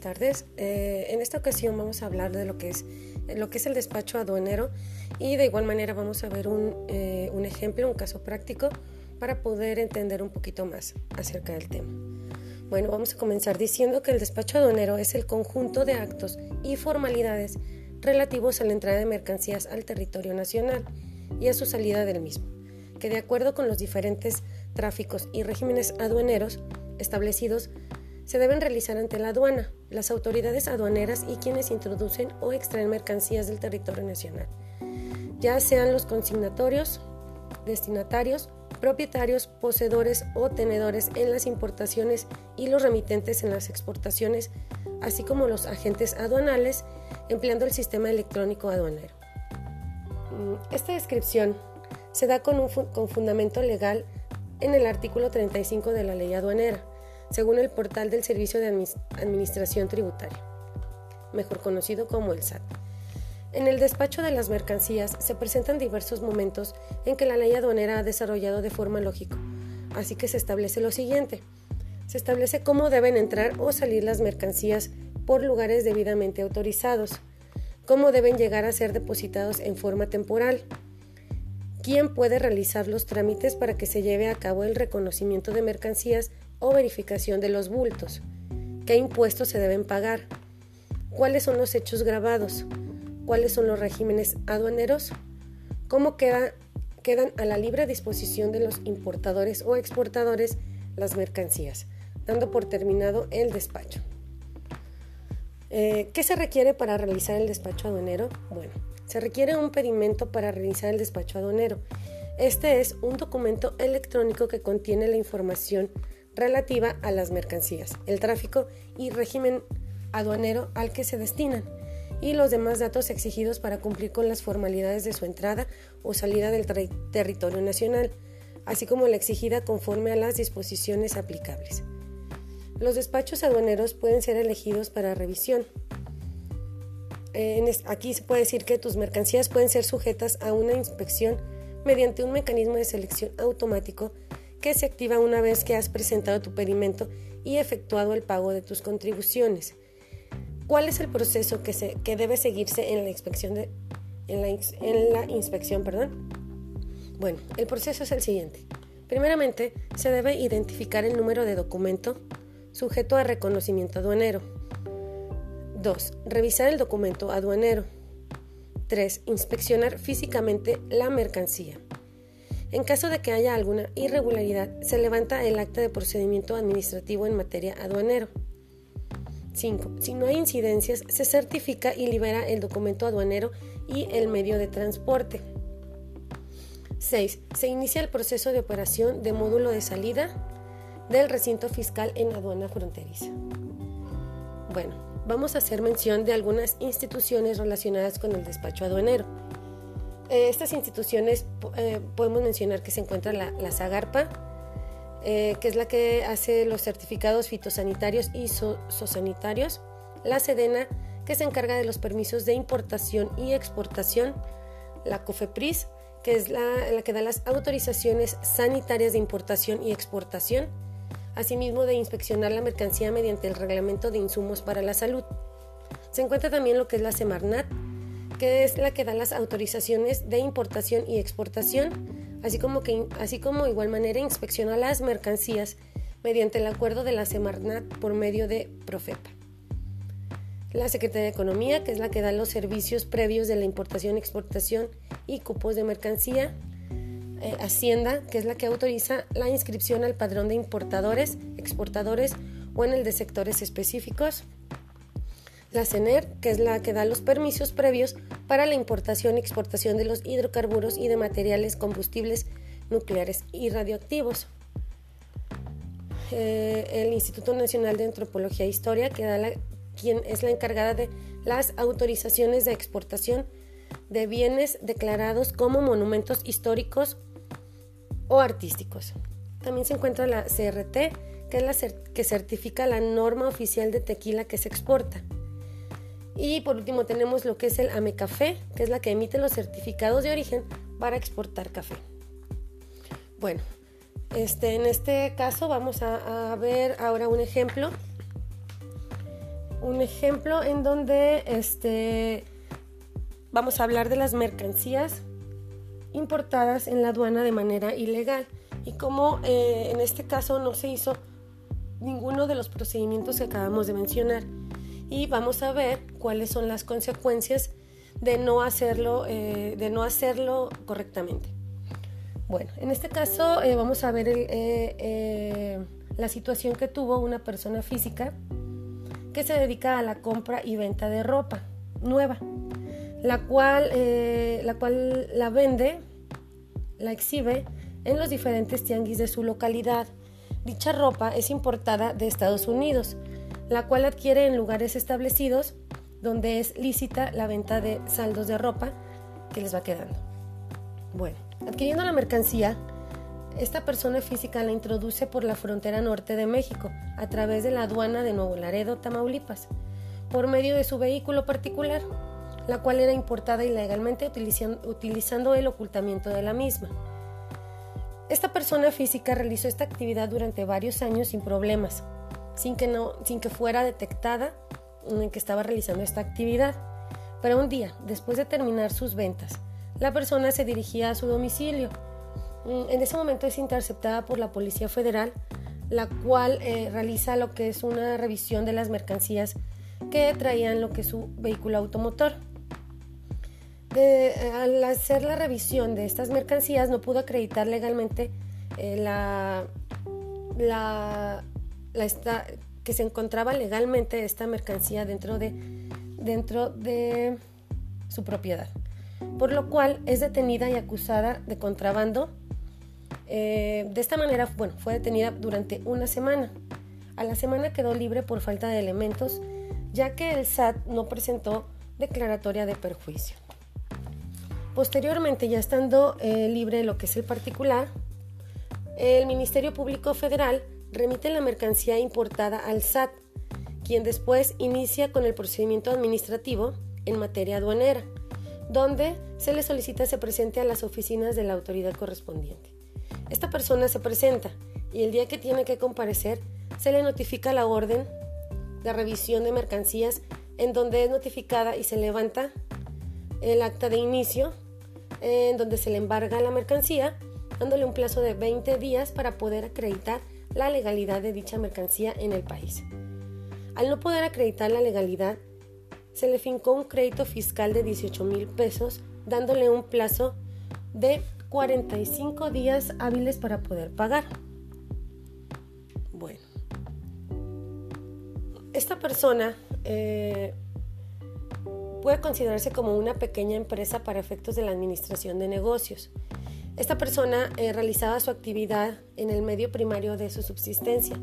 tardes. Eh, en esta ocasión vamos a hablar de lo que es lo que es el despacho aduanero y de igual manera vamos a ver un, eh, un ejemplo, un caso práctico para poder entender un poquito más acerca del tema. Bueno, vamos a comenzar diciendo que el despacho aduanero es el conjunto de actos y formalidades relativos a la entrada de mercancías al territorio nacional y a su salida del mismo, que de acuerdo con los diferentes tráficos y regímenes aduaneros establecidos se deben realizar ante la aduana, las autoridades aduaneras y quienes introducen o extraen mercancías del territorio nacional, ya sean los consignatorios, destinatarios, propietarios, poseedores o tenedores en las importaciones y los remitentes en las exportaciones, así como los agentes aduanales empleando el sistema electrónico aduanero. Mm, esta descripción se da con, un fundamento legal en el artículo 35 de la ley aduanera, según el portal del Servicio de Administración Tributaria, mejor conocido como el SAT. En el despacho de las mercancías se presentan diversos momentos en que la ley aduanera ha desarrollado de forma lógica, así que se establece lo siguiente. Se establece cómo deben entrar o salir las mercancías por lugares debidamente autorizados, cómo deben llegar a ser depositados en forma temporal, quién puede realizar los trámites para que se lleve a cabo el reconocimiento de mercancías o verificación de los bultos, qué impuestos se deben pagar, cuáles son los hechos grabados, cuáles son los regímenes aduaneros, cómo queda, quedan a la libre disposición de los importadores o exportadores las mercancías, dando por terminado el despacho. Eh, ¿Qué se requiere para realizar el despacho aduanero? Bueno, se requiere un pedimento para realizar el despacho aduanero. Este es un documento electrónico que contiene la información relativa a las mercancías, el tráfico y régimen aduanero al que se destinan y los demás datos exigidos para cumplir con las formalidades de su entrada o salida del territorio nacional, así como la exigida conforme a las disposiciones aplicables. Los despachos aduaneros pueden ser elegidos para revisión. aquí se puede decir que tus mercancías pueden ser sujetas a una inspección mediante un mecanismo de selección automático que se activa una vez que has presentado tu pedimento y efectuado el pago de tus contribuciones. ¿Cuál es el proceso que, se, que debe seguirse en la inspección? De, en, la, inspección perdón? Bueno, el proceso es el siguiente. Primeramente, se debe identificar el número de documento sujeto a reconocimiento aduanero. 2. Revisar el documento aduanero. 3. Inspeccionar físicamente la mercancía. En caso de que haya alguna irregularidad, se levanta el acta de procedimiento administrativo en materia aduanero. 5. Si no hay incidencias, se certifica y libera el documento aduanero y el medio de transporte. 6. Se inicia el proceso de operación de módulo de salida del recinto fiscal en aduana fronteriza. Bueno, vamos a hacer mención de algunas instituciones relacionadas con el despacho aduanero. Eh, estas instituciones eh, podemos mencionar que se encuentra la, la Zagarpa, eh, que es la que hace los certificados fitosanitarios y sosanitarios, la Sedena, que se encarga de los permisos de importación y exportación, la COFEPRIS, que es la, la que da las autorizaciones sanitarias de importación y exportación, asimismo de inspeccionar la mercancía mediante el reglamento de insumos para la salud. Se encuentra también lo que es la Semarnat, que es la que da las autorizaciones de importación y exportación, así como, que, así como igual manera inspecciona las mercancías mediante el acuerdo de la Semarnat por medio de Profepa. La Secretaría de Economía, que es la que da los servicios previos de la importación, exportación y cupos de mercancía. Eh, Hacienda, que es la que autoriza la inscripción al padrón de importadores, exportadores o en el de sectores específicos la CENER, que es la que da los permisos previos para la importación y exportación de los hidrocarburos y de materiales combustibles nucleares y radioactivos. Eh, el Instituto Nacional de Antropología e Historia, que da quien es la encargada de las autorizaciones de exportación de bienes declarados como monumentos históricos o artísticos. También se encuentra la CRT, que es la que certifica la norma oficial de tequila que se exporta. Y por último tenemos lo que es el AMECAFé, que es la que emite los certificados de origen para exportar café. Bueno, este, en este caso vamos a, ver ahora un ejemplo. Un ejemplo en donde este, vamos a hablar de las mercancías importadas en la aduana de manera ilegal. Y cómo eh, en este caso no se hizo ninguno de los procedimientos que acabamos de mencionar y vamos a ver cuáles son las consecuencias de no hacerlo, eh, de no hacerlo correctamente. Bueno, en este caso eh, vamos a ver la situación que tuvo una persona física que se dedica a la compra y venta de ropa nueva, la cual, la, cual la vende, la exhibe en los diferentes tianguis de su localidad. Dicha ropa es importada de Estados Unidos, la cual adquiere en lugares establecidos donde es lícita la venta de saldos de ropa que les va quedando. Bueno, adquiriendo la mercancía, esta persona física la introduce por la frontera norte de México a través de la aduana de Nuevo Laredo, Tamaulipas, por medio de su vehículo particular, la cual era importada ilegalmente utilizando el ocultamiento de la misma. Esta persona física realizó esta actividad durante varios años sin problemas, sin que, no, sin que fuera detectada en que estaba realizando esta actividad. Pero un día, después de terminar sus ventas, la persona se dirigía a su domicilio. Mm, en ese momento es interceptada por la Policía Federal, la cual eh, realiza lo que es una revisión de las mercancías que traían lo que es su vehículo automotor al hacer la revisión de estas mercancías no pudo acreditar legalmente eh, la, la, que se encontraba legalmente esta mercancía dentro de, dentro de su propiedad, por lo cual es detenida y acusada de contrabando. Eh, de esta manera, bueno, fue detenida durante una semana. A la semana quedó libre por falta de elementos, ya que el SAT no presentó declaratoria de perjuicio. Posteriormente, ya estando eh, libre lo que es el particular, el Ministerio Público Federal remite la mercancía importada al SAT, quien después inicia con el procedimiento administrativo en materia aduanera, donde se le solicita se presente a las oficinas de la autoridad correspondiente. Esta persona se presenta y el día que tiene que comparecer se le notifica la orden de revisión de mercancías en donde es notificada y se levanta el acta de inicio en donde se le embarga la mercancía, dándole un plazo de 20 días para poder acreditar la legalidad de dicha mercancía en el país. Al no poder acreditar la legalidad, se le fincó un crédito fiscal de 18 mil pesos, dándole un plazo de 45 días hábiles para poder pagar. Bueno, esta persona eh, puede considerarse como una pequeña empresa para efectos de la administración de negocios. Esta persona eh, realizaba su actividad en el medio primario de su subsistencia.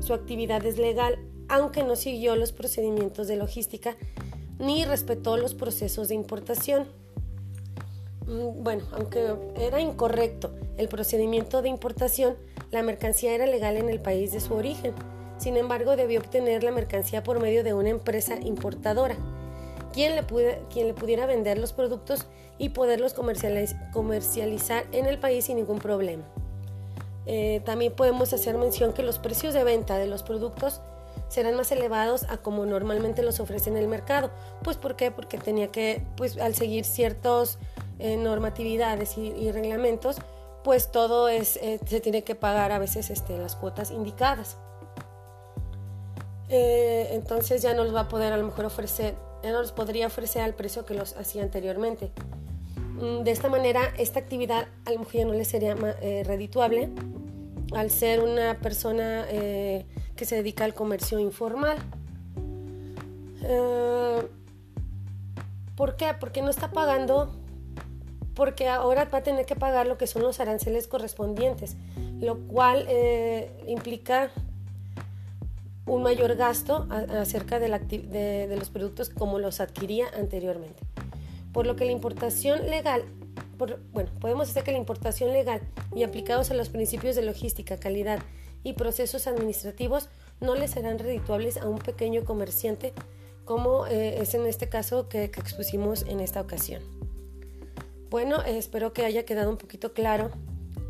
Su actividad es legal, aunque no siguió los procedimientos de logística ni respetó los procesos de importación. Mm, bueno, aunque era incorrecto el procedimiento de importación, la mercancía era legal en el país de su origen. Sin embargo, debió obtener la mercancía por medio de una empresa importadora quien le, quien le pudiera vender los productos y poderlos comercializar en el país sin ningún problema. Eh, también podemos hacer mención que los precios de venta de los productos serán más elevados a como normalmente los ofrece en el mercado. Pues ¿por qué? Porque tenía que, pues al seguir ciertas eh, normatividades y, reglamentos, pues todo es, eh, se tiene que pagar a veces este, las cuotas indicadas. entonces ya no los va a poder a lo mejor ofrecer ya no los podría ofrecer al precio que los hacía anteriormente. Mm, de esta manera, esta actividad a la mujer no le sería eh, redituable al ser una persona eh, que se dedica al comercio informal. Eh, ¿Por qué? Porque no está pagando, porque ahora va a tener que pagar lo que son los aranceles correspondientes, lo cual implica un mayor gasto acerca de, los productos como los adquiría anteriormente. Por lo que la importación legal, bueno, podemos decir que la importación legal y aplicados a los principios de logística, calidad y procesos administrativos no le serán redituables a un pequeño comerciante como eh, es en este caso que, expusimos en esta ocasión. Bueno, espero que haya quedado un poquito claro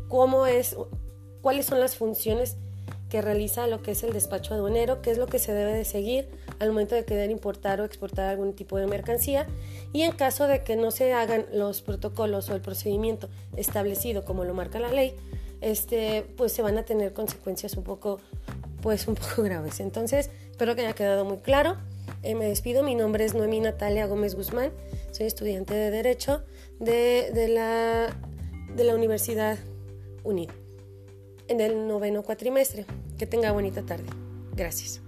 cómo es, cuáles son las funciones que realiza lo que es el despacho aduanero, qué es lo que se debe de seguir al momento de querer importar o exportar algún tipo de mercancía y en caso de que no se hagan los protocolos o el procedimiento establecido como lo marca la ley, este, pues se van a tener consecuencias un poco, pues un poco graves. Entonces, espero que haya quedado muy claro. Eh, me despido, mi nombre es Noemí Natalia Gómez Guzmán, soy estudiante de Derecho de, de, la, de la Universidad UNID en el noveno cuatrimestre. Que tenga bonita tarde. Gracias.